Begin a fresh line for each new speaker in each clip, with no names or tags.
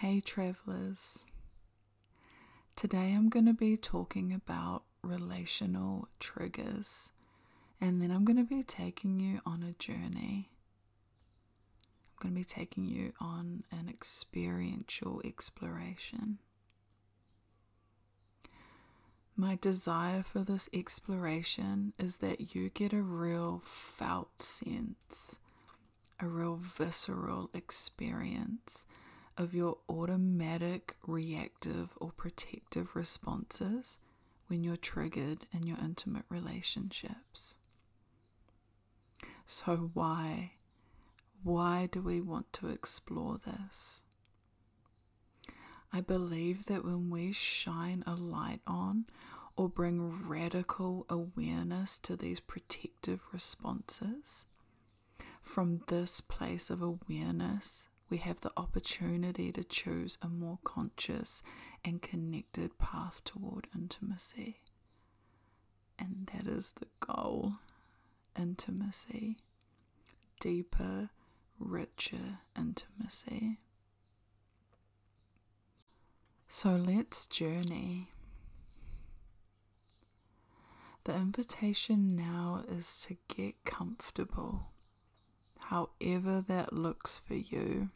Hey, travelers. Today I'm going to be talking about relational triggers, and then I'm going to be taking you on a journey. I'm going to be taking you on an experiential exploration. My desire for this exploration is that you get a real felt sense, a real visceral experience of your automatic reactive or protective responses when you're triggered in your intimate relationships. So, why? Why do we want to explore this? I believe that when we shine a light on or bring radical awareness to these protective responses, from this place of awareness, we have the opportunity to choose a more conscious and connected path toward intimacy. And that is the goal intimacy, deeper, richer intimacy. So let's journey. The invitation now is to get comfortable, however that looks for you.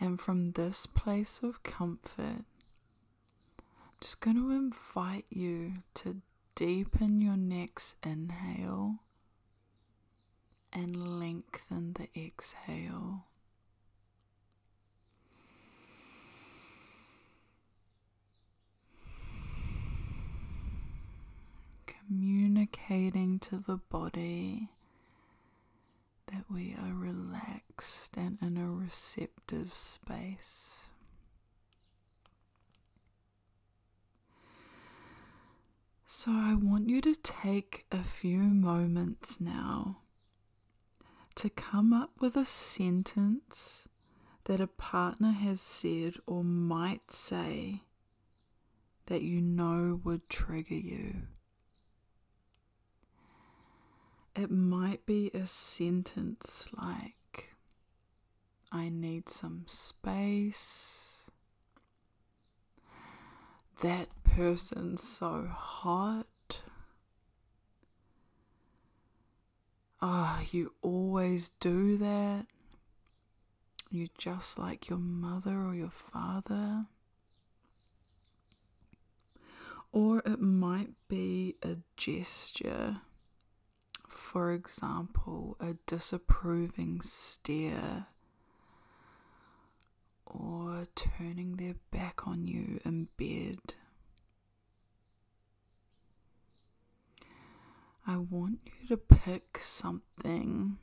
And from this place of comfort, I'm just going to invite you to deepen your next inhale and lengthen the exhale. communicating to the body we are relaxed and in a receptive space. So, I want you to take a few moments now to come up with a sentence that a partner has said or might say that you know would trigger you. It might be a sentence like, I need some space. That person's so hot. Ah, oh, you always do that. You just like your mother or your father. Or it might be a gesture for example, a disapproving stare or turning their back on you in bed. I want you to pick something.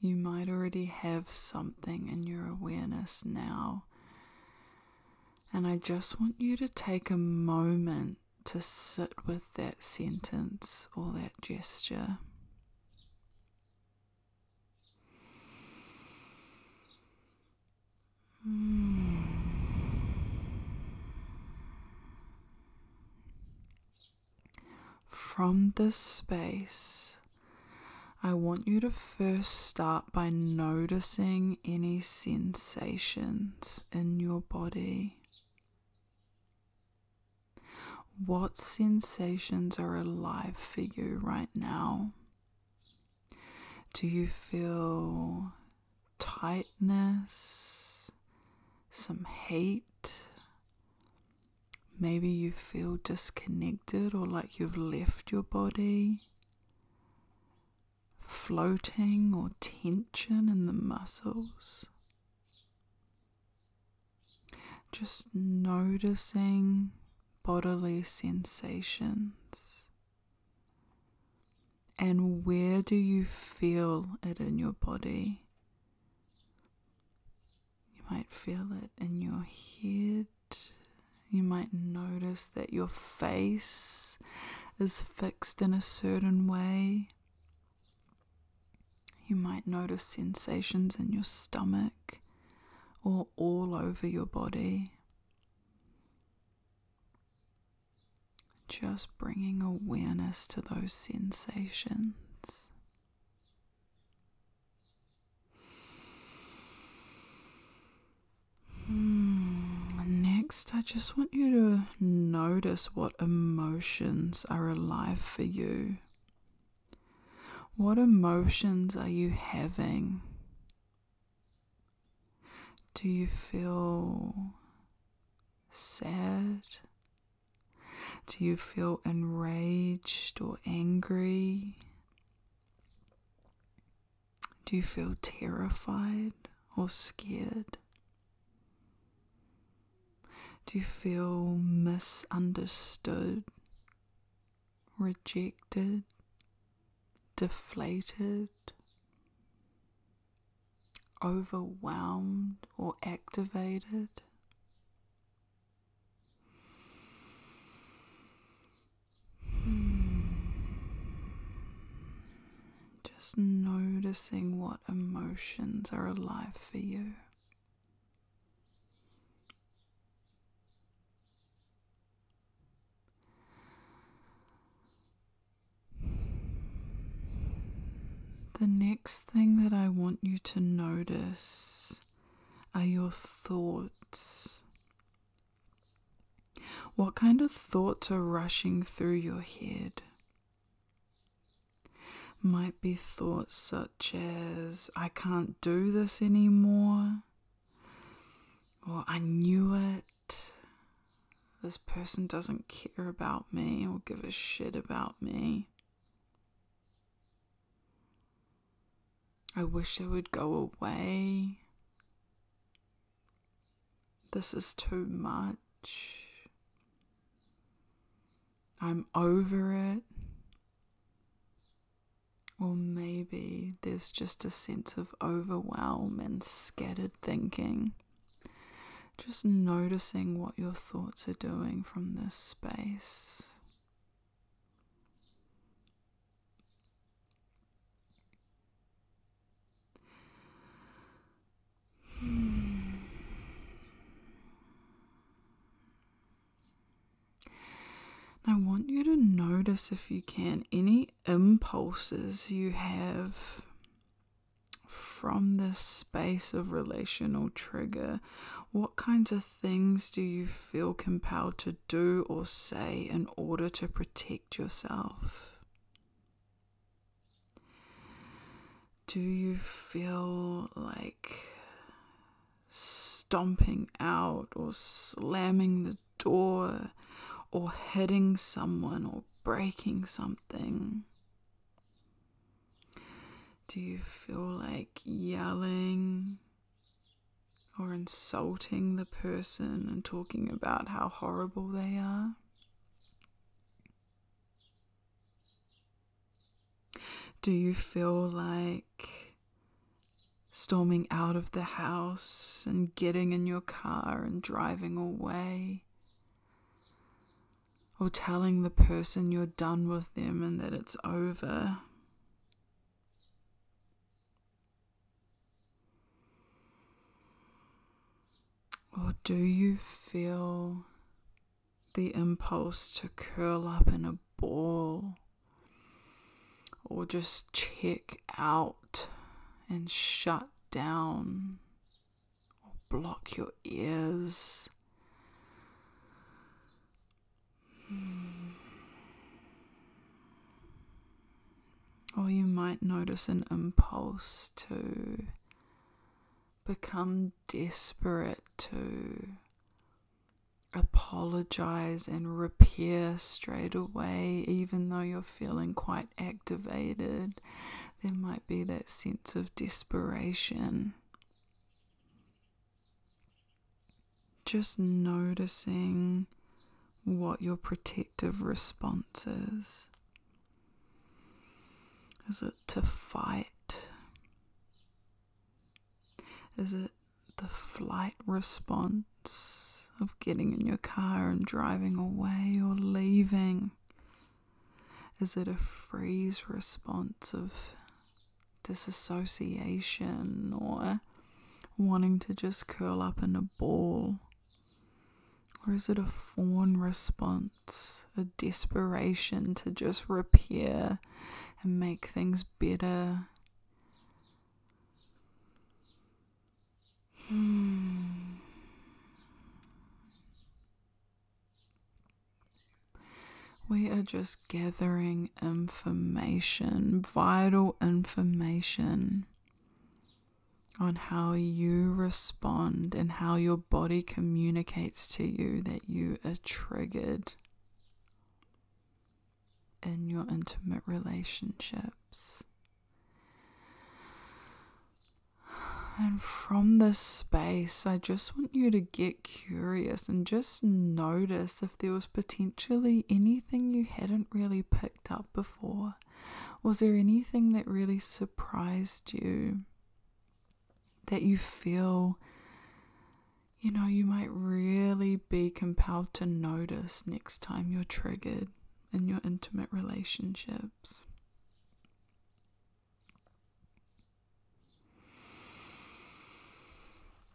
You might already have something in your awareness now. And I just want you to take a moment to sit with that sentence or that gesture. From this space, I want you to first start by noticing any sensations in your body. What sensations are alive for you right now? Do you feel tightness, some hate? Maybe you feel disconnected or like you've left your body, floating or tension in the muscles. Just noticing bodily sensations? And where do you feel it in your body? You might feel it in your head. You might notice that your face is fixed in a certain way. You might notice sensations in your stomach or all over your body. just bringing awareness to those sensations. Hmm, next, I just want you to notice what emotions are alive for you. What emotions are you having? Do you feel sad? Do you feel enraged or angry? Do you feel terrified or scared? Do you feel misunderstood, rejected, deflated, overwhelmed, or activated? Just noticing what emotions are alive for you. The next thing that I want you to notice are your thoughts. What kind of thoughts are rushing through your head? Might be thoughts such as, I can't do this anymore, or I knew it, this person doesn't care about me or give a shit about me. I wish it would go away. This is too much. I'm over it. Or maybe there's just a sense of overwhelm and scattered thinking. Just noticing what your thoughts are doing from this space. I want you to notice, if you can, any impulses you have from this space of relational trigger. What kinds of things do you feel compelled to do or say in order to protect yourself? Do you feel like stomping out or slamming the door? Or hitting someone or breaking something? Do you feel like yelling or insulting the person and talking about how horrible they are? Do you feel like storming out of the house and getting in your car and driving away? Or telling the person you're done with them and that it's over. Or do you feel the impulse to curl up in a ball or just check out and shut down or block your ears? Hmm. Or you might notice an impulse to become desperate to apologize and repair straight away, even though you're feeling quite activated. There might be that sense of desperation. Just noticing what your protective response is. Is it to fight? Is it the flight response of getting in your car and driving away or leaving? Is it a freeze response of disassociation or wanting to just curl up in a ball? Or is it a fawn response? A desperation to just repair and make things better? Hmm. We are just gathering information, vital information on how you respond and how your body communicates to you that you are triggered in your intimate relationships. And from this space, I just want you to get curious and just notice if there was potentially anything you hadn't really picked up before. Was there anything that really surprised you? That you feel, you know, you might really be compelled to notice next time you're triggered in your intimate relationships.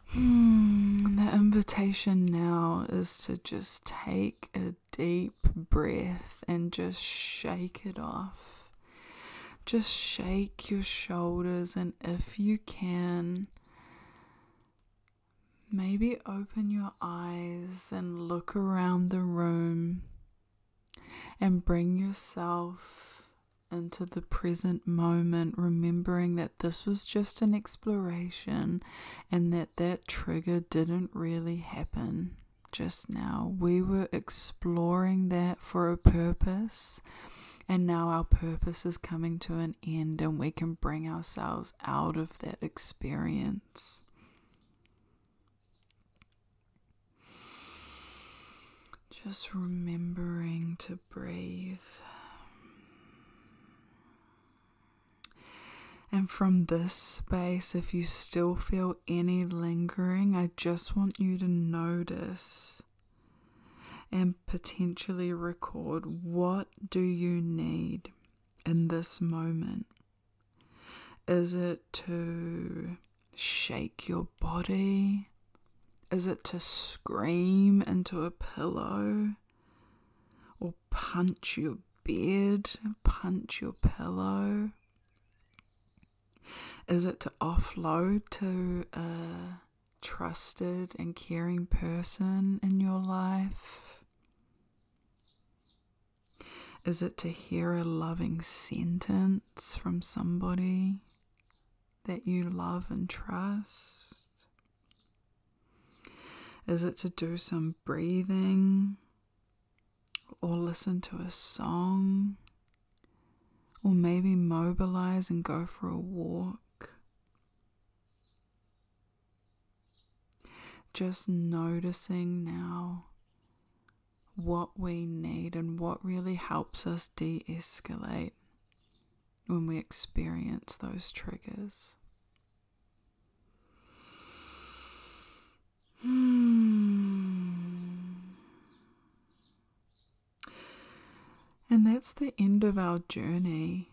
Hmm, the invitation now is to just take a deep breath and just shake it off. Just shake your shoulders, and if you can, maybe open your eyes and look around the room and bring yourself into the present moment, remembering that this was just an exploration and that that trigger didn't really happen just now. We were exploring that for a purpose, and now our purpose is coming to an end, and we can bring ourselves out of that experience. Just remembering to breathe. And from this space, if you still feel any lingering, I just want you to notice and potentially record what do you need in this moment? Is it to shake your body? Is it to scream into a pillow? Or punch your bed, punch your pillow? Is it to offload to a trusted and caring person in your life? Is it to hear a loving sentence from somebody that you love and trust? Is it to do some breathing or listen to a song? Or maybe mobilize and go for a walk. Just noticing now what we need and what really helps us de escalate when we experience those triggers. And that's the end of our journey.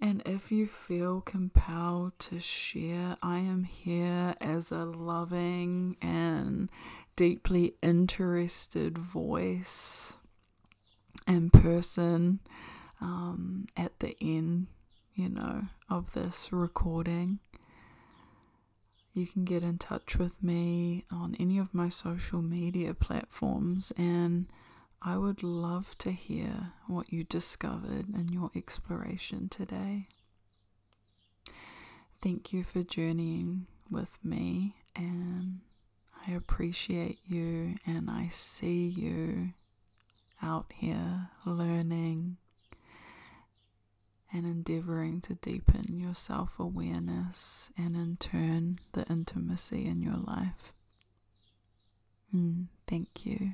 And if you feel compelled to share, I am here as a loving and deeply interested voice and person um, at the end, you know, of this recording. You can get in touch with me on any of my social media platforms and I would love to hear what you discovered in your exploration today. Thank you for journeying with me, and I appreciate you, and I see you out here learning and endeavoring to deepen your self awareness and, in turn, the intimacy in your life. Mm, thank you.